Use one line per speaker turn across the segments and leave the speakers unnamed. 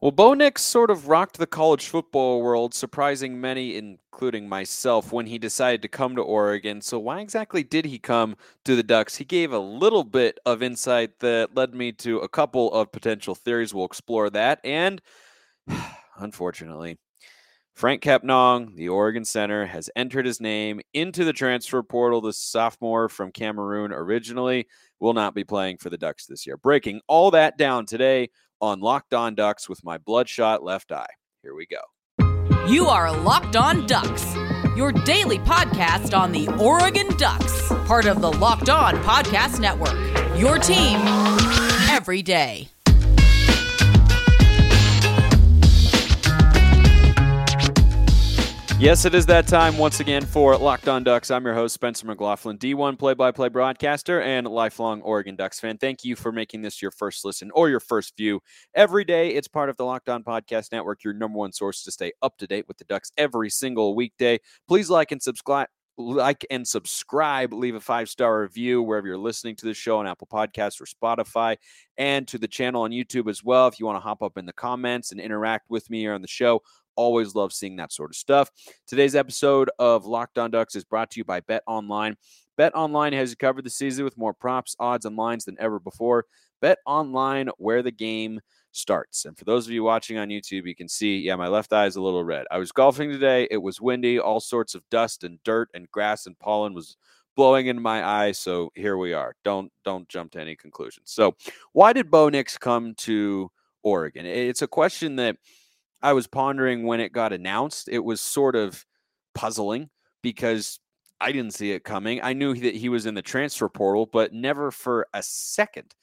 Well, Bo Nix sort of rocked the college football world, surprising many, including myself, when he decided to come to Oregon. So, why exactly did he come to the Ducks? He gave a little bit of insight that led me to a couple of potential theories. We'll explore that. And unfortunately, Franck Kepnang, the Oregon center, has entered his name into the transfer portal. The sophomore from Cameroon originally will not be playing for the Ducks this year. Breaking all that down today on Locked On Ducks with my bloodshot left eye. Here we go.
You are Locked On Ducks, your daily podcast on the Oregon Ducks, part of the Locked On Podcast Network. Your team every day.
Yes, it is that time once again for Locked On Ducks. I'm your host, Spencer McLaughlin, D1 play by play broadcaster and lifelong Oregon Ducks fan. Thank you for making this your first listen or your first view every day. It's part of the Locked On Podcast Network, your number one source to stay up to date with the Ducks every single weekday. Please like and subscribe like and subscribe, leave a five star review wherever you're listening to the show on Apple Podcasts or Spotify, and to the channel on YouTube as well. If you want to hop up in the comments and interact with me here on the show, Always love seeing that sort of stuff. Today's episode of Locked On Ducks is brought to you by Bet Online. Bet Online has you covered the season with more props, odds, and lines than ever before. Bet Online, where the game starts. And for those of you watching on YouTube, you can see, yeah, my left eye is a little red. I was golfing today. It was windy. All sorts of dust and dirt and grass and pollen was blowing into my eye. So here we are. Don't don't jump to any conclusions. So why did Bo Nix come to Oregon? It's a question that I was pondering when it got announced. It was sort of puzzling because I didn't see it coming. I knew that he was in the transfer portal, but never for a second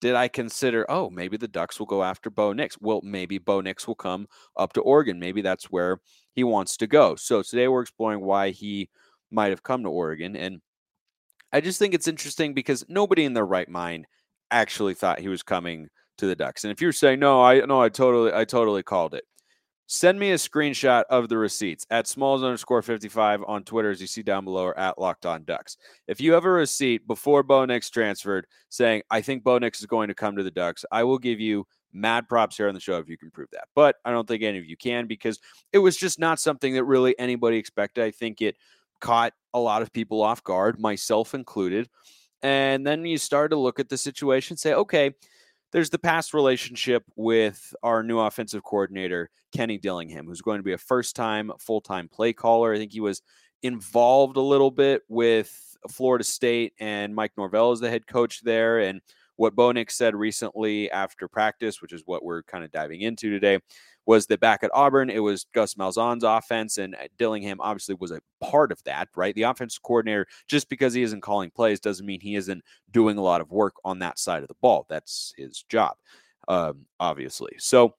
did I consider, oh, maybe the Ducks will go after Bo Nix. Well, maybe Bo Nix will come up to Oregon. Maybe that's where he wants to go. So today we're exploring why he might have come to Oregon. And I just think it's interesting because nobody in their right mind actually thought he was coming to the Ducks. And if you're saying, no, I no, I totally, I totally called it. Send me a screenshot of the receipts at smalls underscore 55 on Twitter, as you see down below, or at Locked On Ducks. If you have a receipt before Bo Nix transferred saying, I think Bo Nix is going to come to the Ducks, I will give you mad props here on the show if you can prove that. But I don't think any of you can because it was just not something that really anybody expected. I think it caught a lot of people off guard, myself included. And then you start to look at the situation, say, okay, there's the past relationship with our new offensive coordinator, Kenny Dillingham, who's going to be a first time full time play caller. I think he was involved a little bit with Florida State and Mike Norvell is the head coach there. And what Bo Nix said recently after practice, which is what we're kind of diving into today, was that back at Auburn, it was Gus Malzahn's offense, and uh, Dillingham obviously was a part of that, right? The offensive coordinator, just because he isn't calling plays, doesn't mean he isn't doing a lot of work on that side of the ball. That's his job, um, obviously. So,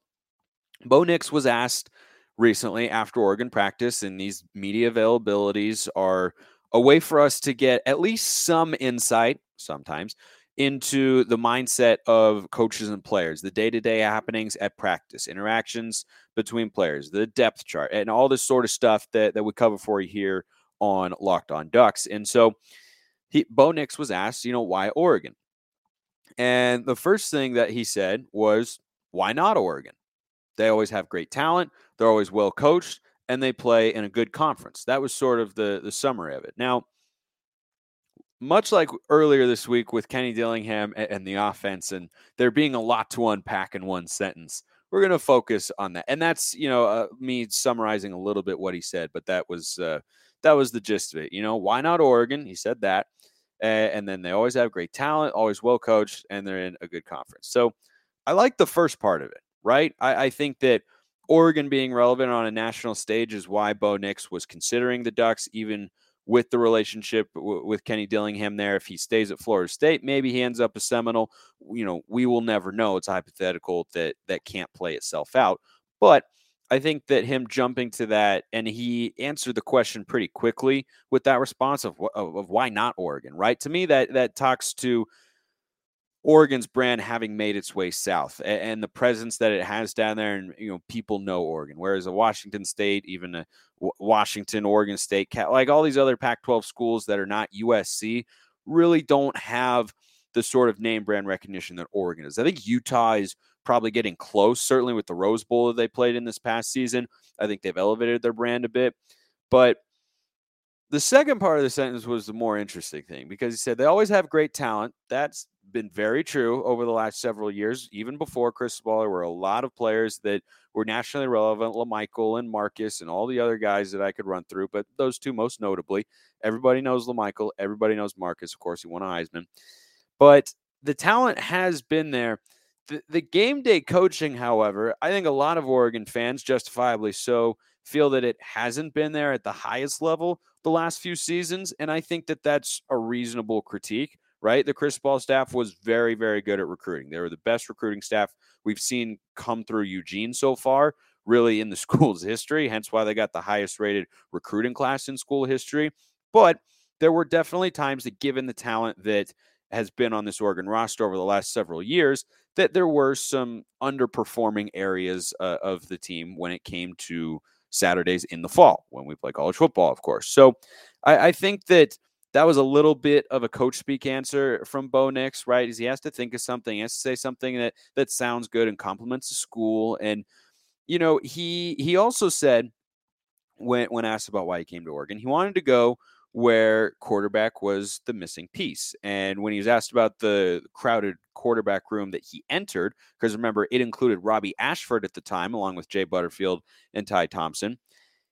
Bo Nix was asked recently after Oregon practice, and these media availabilities are a way for us to get at least some insight sometimes into the mindset of coaches and players, the day to day happenings at practice, interactions between players, the depth chart, and all this sort of stuff that, that we cover for you here on Locked On Ducks. And so he, Bo Nix was asked, you know, why Oregon? And the first thing that he said was, why not Oregon? They always have great talent, they're always well coached, and they play in a good conference. That was sort of the, the summary of it. Now, much like earlier this week with Kenny Dillingham and the offense, and there being a lot to unpack in one sentence, we're going to focus on that. And that's you know uh, me summarizing a little bit what he said, but that was uh, that was the gist of it. You know, why not Oregon? He said that, uh, and then they always have great talent, always well coached, and they're in a good conference. So I like the first part of it, right? I, I think that. Oregon being relevant on a national stage is why Bo Nix was considering the Ducks, even with the relationship w- with Kenny Dillingham there. If he stays at Florida State, maybe he ends up a Seminole. You know, we will never know. It's hypothetical that that can't play itself out. But I think that him jumping to that and he answered the question pretty quickly with that response of, of, of why not Oregon, right? To me, that that talks to Oregon's brand having made its way south and, and, the presence that it has down there, and you know people know Oregon. Whereas a Washington State, even a w- Washington, Oregon State, like all these other Pac-12 schools that are not USC, really don't have the sort of name brand recognition that Oregon is. I think Utah is probably getting close, certainly with the Rose Bowl that they played in this past season. I think they've elevated their brand a bit. But the second part of the sentence was the more interesting thing because he said they always have great talent. That's been very true over the last several years. Even before Cristobal, there were a lot of players that were nationally relevant, LaMichael and Marcus and all the other guys that I could run through, but those two most notably. Everybody knows LaMichael. Everybody knows Marcus. Of course, he won a Heisman. But the talent has been there. The, the game day coaching, however, I think a lot of Oregon fans, justifiably so, feel that it hasn't been there at the highest level the last few seasons. And I think that that's a reasonable critique, right? The Cristobal staff was very, very good at recruiting. They were the best recruiting staff we've seen come through Eugene so far, really in the school's history, hence why they got the highest rated recruiting class in school history. But there were definitely times that, given the talent that has been on this Oregon roster over the last several years, that there were some underperforming areas uh, of the team when it came to Saturdays in the fall when we play college football, of course. So I, I think that that was a little bit of a coach speak answer from Bo Nix, right? Is he has to think of something, he has to say something that that sounds good and compliments the school. And you know, he he also said when when asked about why he came to Oregon, he wanted to go where quarterback was the missing piece. And when he was asked about the crowded quarterback room that he entered, because remember, it included Robbie Ashford at the time, along with Jay Butterfield and Ty Thompson,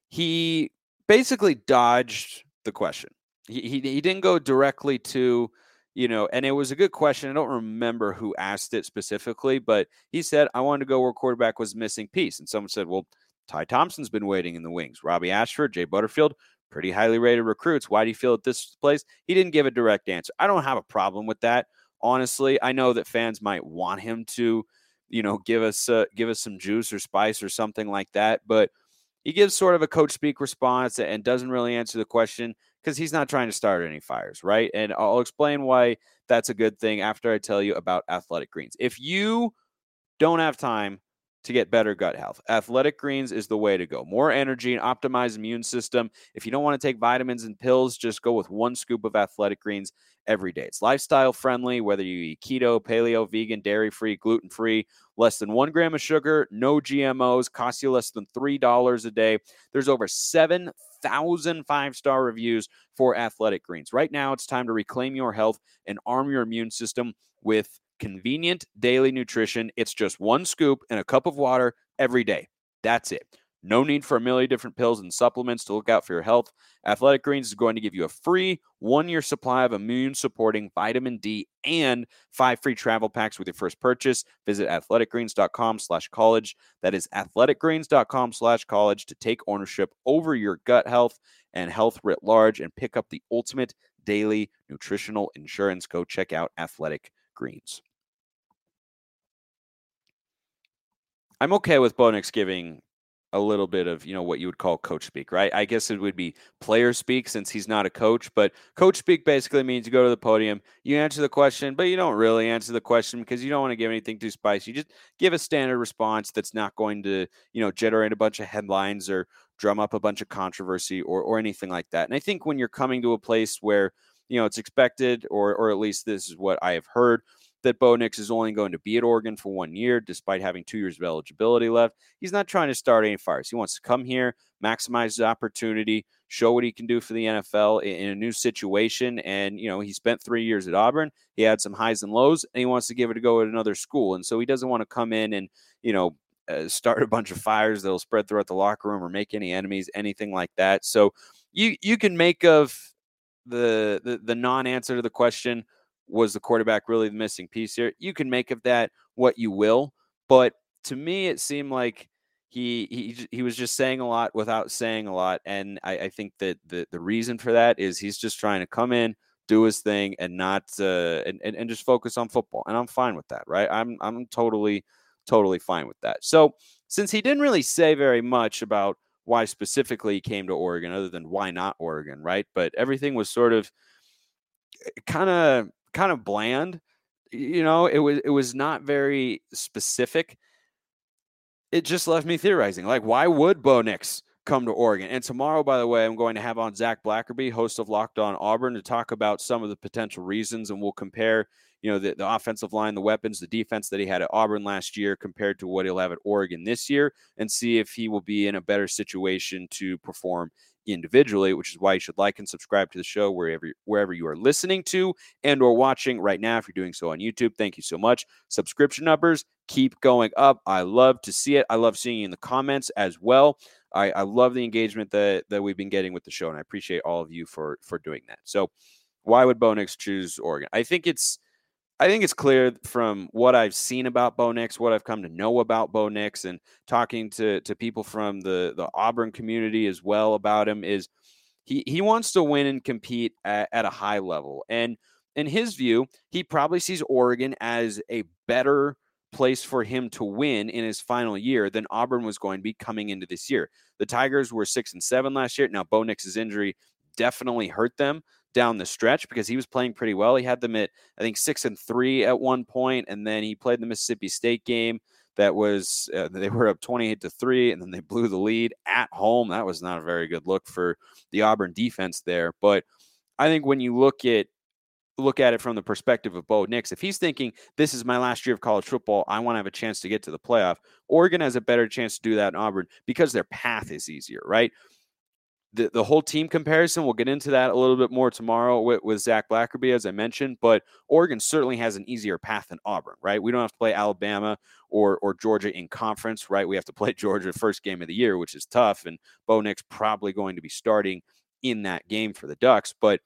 he basically dodged the question. He, he, he didn't go directly to, you know, and it was a good question. I don't remember who asked it specifically, but he said, I wanted to go where quarterback was missing piece. And someone said, well, Ty Thompson's been waiting in the wings. Robbie Ashford, Jay Butterfield, pretty highly rated recruits. Why do you feel at this place? He didn't give a direct answer. I don't have a problem with that. Honestly, I know that fans might want him to, you know, give us uh, give us some juice or spice or something like that, but he gives sort of a coach speak response and doesn't really answer the question because he's not trying to start any fires, right? And I'll explain why that's a good thing after I tell you about athletic greens. If you don't have time to get better gut health. Athletic Greens is the way to go. More energy and optimized immune system. If you don't want to take vitamins and pills, just go with one scoop of Athletic Greens every day. It's lifestyle friendly, whether you eat keto, paleo, vegan, dairy free, gluten free, less than one gram of sugar, no GMOs, costs you less than $3 a day. There's over 7,000 five star reviews for Athletic Greens. Right now, it's time to reclaim your health and arm your immune system with convenient daily nutrition. It's just one scoop and a cup of water every day. That's it. No need for a million different pills and supplements to look out for your health. Athletic Greens is going to give you a free one year supply of immune supporting vitamin D and five free travel packs with your first purchase. Visit athleticgreens.com slash college. That is athleticgreens.com slash college to take ownership over your gut health and health writ large and pick up the ultimate daily nutritional insurance. Go check out Athletic Greens. I'm okay with Bo Nix giving a little bit of you know what you would call coach speak, right? I guess it would be player speak since he's not a coach, but coach speak basically means you go to the podium, you answer the question, but you don't really answer the question because you don't want to give anything too spicy. You just give a standard response that's not going to you know generate a bunch of headlines or drum up a bunch of controversy or or anything like that. And I think when you're coming to a place where you know it's expected, or or at least this is what I have heard that Bo Nix is only going to be at Oregon for one year, despite having two years of eligibility left. He's not trying to start any fires. He wants to come here, maximize the opportunity, show what he can do for the NFL in a new situation. And, you know, he spent three years at Auburn. He had some highs and lows, and he wants to give it a go at another school. And so he doesn't want to come in and, you know, uh, start a bunch of fires that'll spread throughout the locker room or make any enemies, anything like that. So you you can make of the the, the non-answer to the question was the quarterback really the missing piece here? You can make of that what you will, but to me, it seemed like he he he was just saying a lot without saying a lot, and I, I think that the the reason for that is he's just trying to come in, do his thing, and not uh, and, and and just focus on football, and I'm fine with that, right? I'm I'm totally totally fine with that. So since he didn't really say very much about why specifically he came to Oregon, other than why not Oregon, right? But everything was sort of eh, kind of kind of bland. You know, it was it was not very specific. It just left me theorizing. Like, why would Bo Nix come to Oregon? And tomorrow, by the way, I'm going to have on Zach Blackerby, host of Locked On Auburn, to talk about some of the potential reasons, and we'll compare you know, the, the offensive line, the weapons, the defense that he had at Auburn last year compared to what he'll have at Oregon this year, and see if he will be in a better situation to perform individually, which is why you should like and subscribe to the show wherever wherever you are listening to and or watching right now. If you're doing so on YouTube, thank you so much. Subscription numbers keep going up. I love to see it. I love seeing you in the comments as well. I, I love the engagement that that we've been getting with the show, and I appreciate all of you for for doing that. So, why would Bo Nix choose Oregon? I think it's I think it's clear from what I've seen about Bo Nix, what I've come to know about Bo Nix, and talking to to people from the the Auburn community as well about him is he he wants to win and compete at, at a high level. And in his view, he probably sees Oregon as a better place for him to win in his final year than Auburn was going to be coming into this year. The Tigers were six and seven last year. Now Bo Nix's injury definitely hurt them down the stretch because he was playing pretty well. He had them at I think six and three at one point, and then he played the Mississippi State game that was uh, they were up 28 to 3 and then they blew the lead at home that was not a very good look for the Auburn defense there but I think when you look at look at it from the perspective of Bo Nix if he's thinking this is my last year of college football I want to have a chance to get to the playoff Oregon has a better chance to do that in Auburn because their path is easier right the, the whole team comparison, we'll get into that a little bit more tomorrow with, with Zach Blackerby, as I mentioned. But Oregon certainly has an easier path than Auburn, right? We don't have to play Alabama or or Georgia in conference, right? We have to play Georgia first game of the year, which is tough. And Bo Nix probably going to be starting in that game for the Ducks. But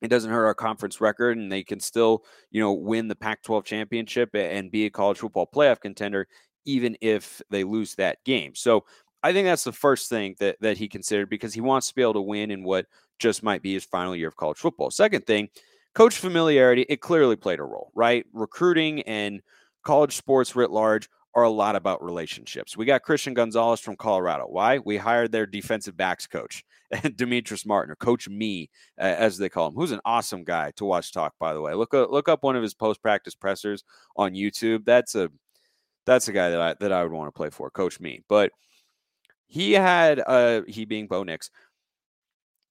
it doesn't hurt our conference record, and they can still, you know, win the Pac-12 championship and be a college football playoff contender, even if they lose that game. So I think that's the first thing that that he considered because he wants to be able to win in what just might be his final year of college football. Second thing, coach familiarity, it clearly played a role, right? Recruiting and college sports writ large are a lot about relationships. We got Christian Gonzalez from Colorado. Why? We hired their defensive backs coach, Demetrice Martin, or Coach Me, uh, as they call him, who's an awesome guy to watch talk. By the way, look up, look up one of his post practice pressers on YouTube. That's a that's a guy that I that I would want to play for, Coach Me. But he had uh he being Bo Nix,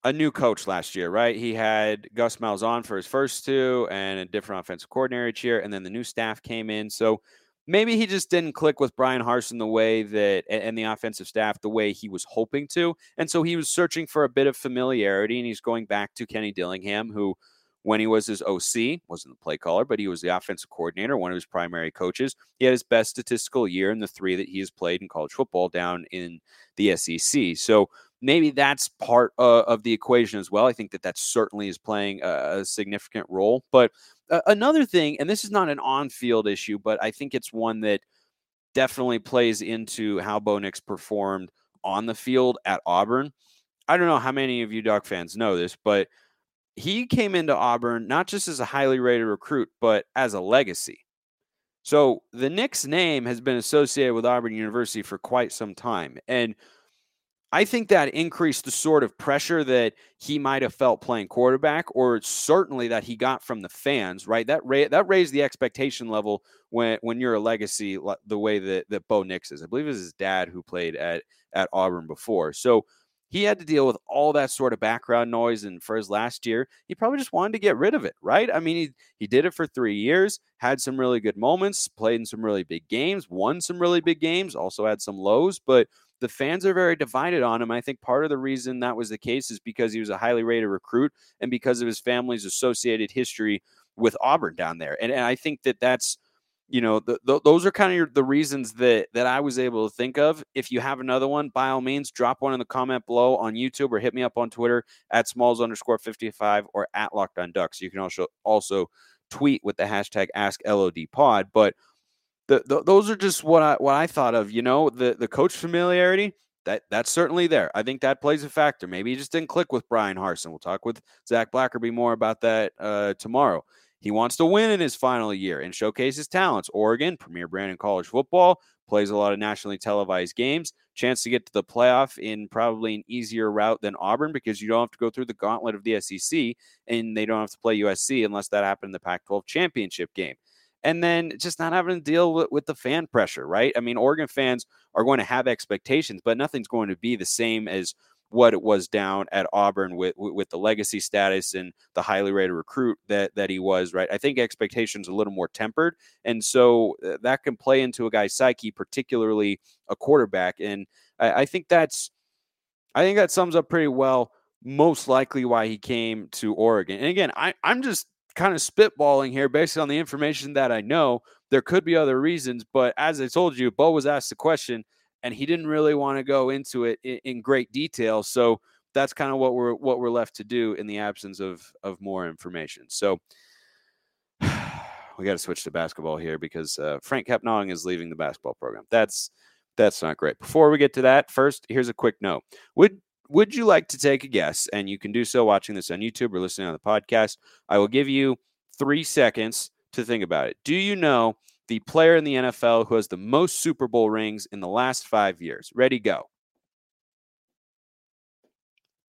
a new coach last year, right? He had Gus Malzahn for his first two and a different offensive coordinator each year, and then the new staff came in. So maybe he just didn't click with Bryan Harsin the way that and the offensive staff the way he was hoping to. And so he was searching for a bit of familiarity and he's going back to Kenny Dillingham, who when he was his OC, wasn't the play caller, but he was the offensive coordinator, one of his primary coaches. He had his best statistical year in the three that he has played in college football down in the SEC. So maybe that's part uh, of the equation as well. I think that that certainly is playing a, a significant role. But uh, another thing, and this is not an on field issue, but I think it's one that definitely plays into how Bo Nix performed on the field at Auburn. I don't know how many of you Duck fans know this, but he came into Auburn not just as a highly rated recruit, but as a legacy. So the Nix name has been associated with Auburn University for quite some time. And I think that increased the sort of pressure that he might have felt playing quarterback, or certainly that he got from the fans. Right, that ra- that raised the expectation level when when you're a legacy the way that that Bo Nix is. I believe it was his dad who played at at Auburn before. So he had to deal with all that sort of background noise and for his last year he probably just wanted to get rid of it right? I mean he, he did it for three years had some really good moments played in some really big games won some really big games also had some lows but the fans are very divided on him i think part of the reason that was the case is because he was a highly rated recruit and because of his family's associated history with auburn down there and, and i think that that's you know, the, the, those are kind of your, the reasons that that I was able to think of. If you have another one, by all means, drop one in the comment below on YouTube or hit me up on Twitter at smalls underscore 55 or at locked on ducks. You can also also tweet with the hashtag ask LOD pod. But the, the, those are just what I what I thought of. You know, the the coach familiarity that that's certainly there. I think that plays a factor. Maybe he just didn't click with Bryan Harsin. We'll talk with Zach Blackerby more about that uh, tomorrow. He wants to win in his final year and showcase his talents. Oregon, premier brand in college football, plays a lot of nationally televised games. Chance to get to the playoff in probably an easier route than Auburn because you don't have to go through the gauntlet of the SEC and they don't have to play USC unless that happened in the Pac 12 championship game. And then just not having to deal with, with the fan pressure, right? I mean, Oregon fans are going to have expectations, but nothing's going to be the same as what it was down at Auburn with with the legacy status and the highly rated recruit that that he was, right? I think expectations a little more tempered, and so uh, that can play into a guy's psyche, particularly a quarterback. And I, I think that's, I think that sums up pretty well most likely why he came to Oregon. And again, I, I'm just kind of spitballing here based on the information that I know. There could be other reasons, but as I told you, Bo was asked the question and he didn't really want to go into it in, in great detail. So that's kind of what we're what we're left to do in the absence of of more information. So we got to switch to basketball here because uh, Franck Kepnang is leaving the basketball program. That's that's not great. Before we get to that, first here's a quick note. Would would you like to take a guess? And you can do so watching this on YouTube or listening on the podcast. I will give you three seconds to think about it. Do you know the player in the NFL who has the most Super Bowl rings in the last five years. Ready, go.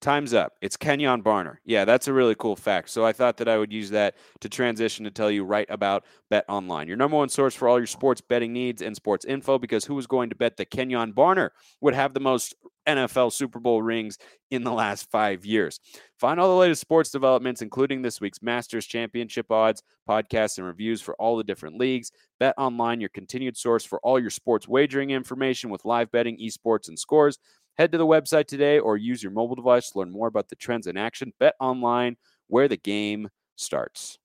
Time's up. It's Kenjon Barner. Yeah, that's a really cool fact. So I thought that I would use that to transition to tell you right about Bet Online, your number one source for all your sports betting needs and sports info. Because who was going to bet that Kenjon Barner would have the most NFL Super Bowl rings in the last five years? Find all the latest sports developments, including this week's Masters Championship odds, podcasts, and reviews for all the different leagues. Bet Online, your continued source for all your sports wagering information with live betting, esports, and scores. Head to the website today or use your mobile device to learn more about the trends in action. Bet online where the game starts.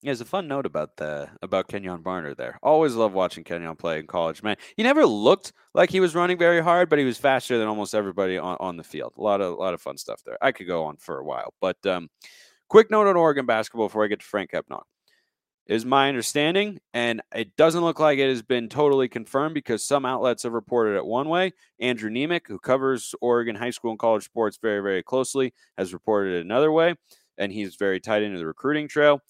Yeah, there's a fun note about the about Kenjon Barner there. Always love watching Kenjon play in college, man. He never looked like he was running very hard, but he was faster than almost everybody on, on the field. A lot of a lot of fun stuff there. I could go on for a while, but um, quick note on Oregon basketball before I get to Franck Kepnang is my understanding. And it doesn't look like it has been totally confirmed because some outlets have reported it one way. Andrew Nemec, who covers Oregon high school and college sports very, very closely, has reported it another way. And he's very tied into the recruiting trail.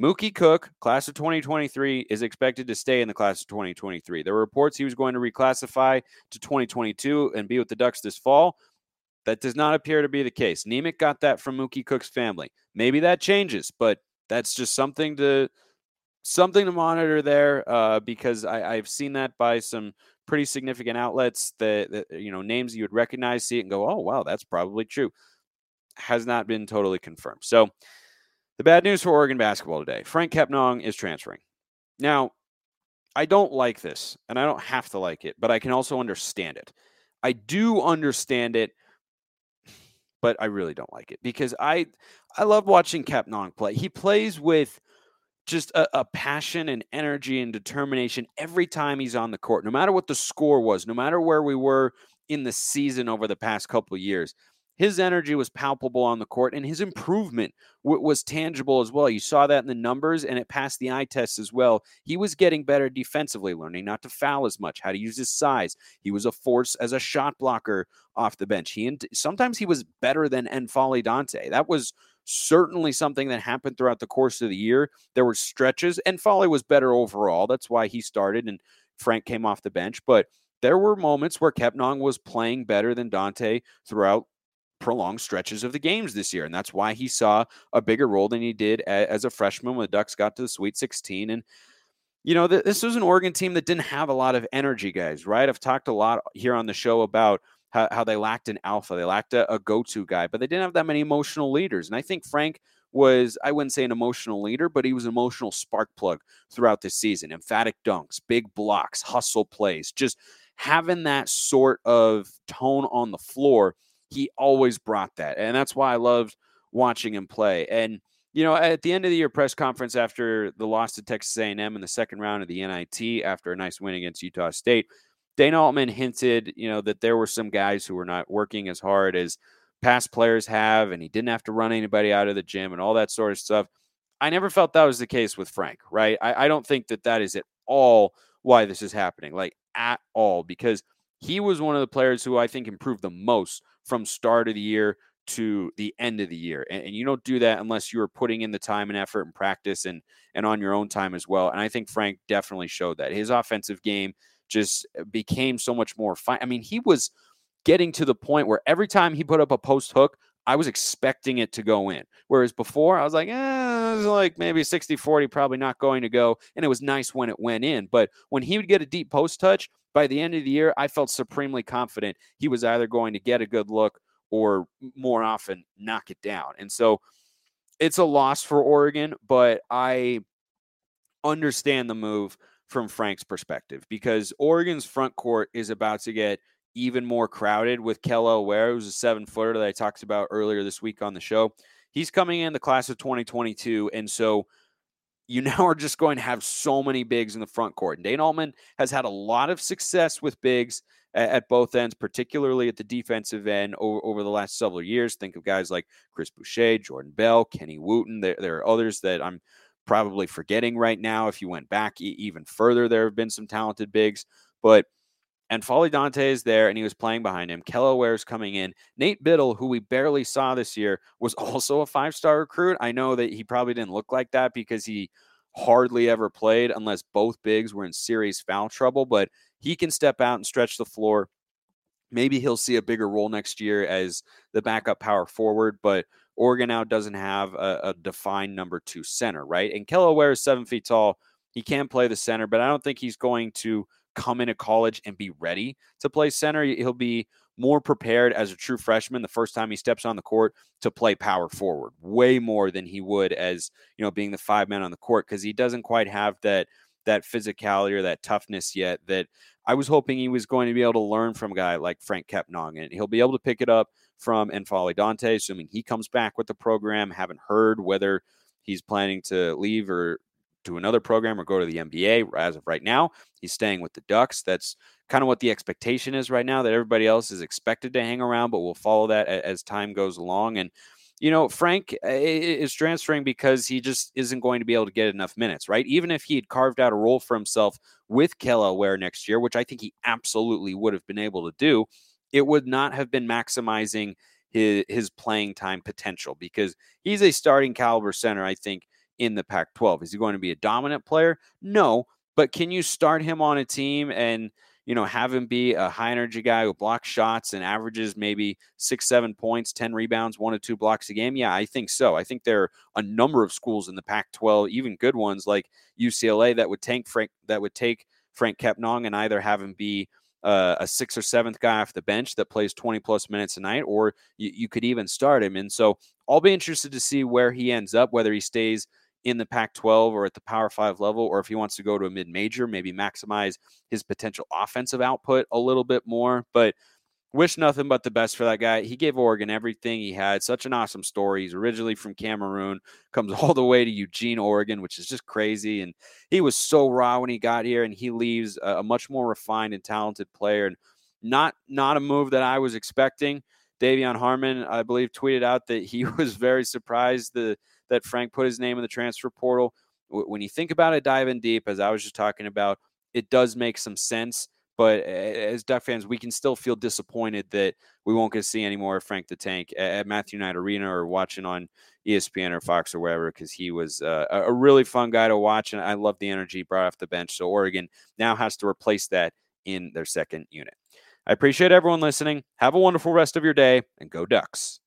Mookie Cook, class of 2023, is expected to stay in the class of 2023. There were reports he was going to reclassify to 2022 and be with the Ducks this fall. That does not appear to be the case. Nemec got that from Mookie Cook's family. Maybe that changes, but that's just something to something to monitor there uh, because I, have seen that by some pretty significant outlets that, that, you know names you would recognize, see it, and go, "Oh, wow, that's probably true." Has not been totally confirmed. So, the bad news for Oregon basketball today: Franck Kepnang is transferring. Now, I don't like this, and I don't have to like it, but I can also understand it. I do understand it, but I really don't like it because I I love watching Kepnang play. He plays with just a, a, passion and energy and determination every time he's on the court, no matter what the score was, no matter where we were in the season over the past couple of years. His energy was palpable on the court, and his improvement w- was tangible as well. You saw that in the numbers, and it passed the eye test as well. He was getting better defensively, learning not to foul as much, how to use his size. He was a force as a shot blocker off the bench. He and sometimes he was better than N'Faly Dante. That was certainly something that happened throughout the course of the year. There were stretches, and Foley was better overall. That's why he started, and Frank came off the bench. But there were moments where Kepnang was playing better than Dante throughout prolonged stretches of the games this year. And that's why he saw a bigger role than he did as a freshman when the Ducks got to the Sweet 16. And, you know, this was an Oregon team that didn't have a lot of energy, guys, right? I've talked a lot here on the show about how, how they lacked an alpha, they lacked a, a go to guy, but they didn't have that many emotional leaders. And I think Frank was, I wouldn't say an emotional leader, but he was an emotional spark plug throughout the season. Emphatic dunks, big blocks, hustle plays, just having that sort of tone on the floor. He always brought that. And that's why I loved watching him play. And, you know, at the end of the year press conference after the loss to Texas A&M in the second round of the NIT after a nice win against Utah State, Dana Altman hinted, you know, that there were some guys who were not working as hard as past players have, and he didn't have to run anybody out of the gym and all that sort of stuff. I never felt that was the case with Frank, right? I, I don't think that that is at all why this is happening, like at all, because he was one of the players who I think improved the most from start of the year to the end of the year. And, and, you don't do that unless you are putting in the time and effort and practice and and on your own time as well. And I think Frank definitely showed that. His offensive game just uh, became so much more fine. I mean, he was getting to the point where every time he put up a post hook, I was expecting it to go in. Whereas before, I was like, eh, was like maybe 60 40, probably not going to go. And it was nice when it went in. But when he would get a deep post touch, by the end of the year, I felt supremely confident he was either going to get a good look or more often knock it down. And so it's a loss for Oregon, but I understand the move from Frank's perspective because Oregon's front court is about to get even more crowded with Kel'el Ware, who's a seven footer that I talked about earlier this week on the show. He's coming in the class of 2022. And so you now are just going to have so many bigs in the front court. And Dana Altman has had a lot of success with bigs at, at both ends, particularly at the defensive end over, over, the last several years. Think of guys like Chris Boucher, Jordan Bell, Kenny Wooten. There, there are others that I'm probably forgetting right now. If you went back even further, there have been some talented bigs. But N'Faly Dante is there and he was playing behind him. Kel'el Ware is coming in. Nate Bittle, who we barely saw this year, was also a five star recruit. I know that he probably didn't look like that because he hardly ever played unless both bigs were in serious foul trouble, but he can step out and stretch the floor. Maybe he'll see a bigger role next year as the backup power forward, but Oregon now doesn't have a, a defined number two center, right? And Ware is seven feet tall. He can play the center, but I don't think he's going to come into college and be ready to play center. He'll be more prepared as a true freshman the first time he steps on the court to play power forward, way more than he would as you know being the five man on the court because he doesn't quite have that that physicality or that toughness yet that I was hoping he was going to be able to learn from a guy like Franck Kepnang and he'll be able to pick it up from N'Faly Dante, assuming he comes back with the program. Haven't heard whether he's planning to leave or to another program or go to the NBA. As of right now, he's staying with the Ducks. That's kind of what the expectation is right now. That everybody else is expected to hang around, but we'll follow that as time goes along. And you know, Frank uh, is transferring because he just isn't going to be able to get enough minutes, right? Even if he had carved out a role for himself with Kel'el Ware next year, which I think he absolutely would have been able to do, it would not have been maximizing his, his playing time potential because he's a starting caliber center, I think, in the Pac 12. Is he going to be a dominant player? No. But can you start him on a team and, you know, have him be a high energy guy who blocks shots and averages maybe six, seven points, 10 rebounds, one or two blocks a game? Yeah, I think so. I think there are a number of schools in the Pac 12, even good ones like UCLA, that would take Frank, that would take Franck Kepnang and either have him be uh, a sixth or seventh guy off the bench that plays 20 plus minutes a night, or you, you could even start him. And so I'll be interested to see where he ends up, whether he stays in the Pac 12 or at the Power Five level, or if he wants to go to a mid major, maybe maximize his potential offensive output a little bit more. But wish nothing but the best for that guy. He gave Oregon everything he had. Such an awesome story. He's originally from Cameroon, comes all the way to Eugene, Oregon, which is just crazy. And he was so raw when he got here, and he leaves a, a much more refined and talented player. And not not a move that I was expecting. De'Vion Harmon, I believe, tweeted out that he was very surprised the that Frank put his name in the transfer portal. When you think about it, diving deep, as I was just talking about, it does make some sense. But as Duck fans, we can still feel disappointed that we won't get to see any more of Frank the Tank at Matthew Knight Arena or watching on ESPN or Fox or wherever, because he was uh, a really fun guy to watch. And I love the energy brought off the bench. So Oregon now has to replace that in their second unit. I appreciate everyone listening. Have a wonderful rest of your day and go Ducks.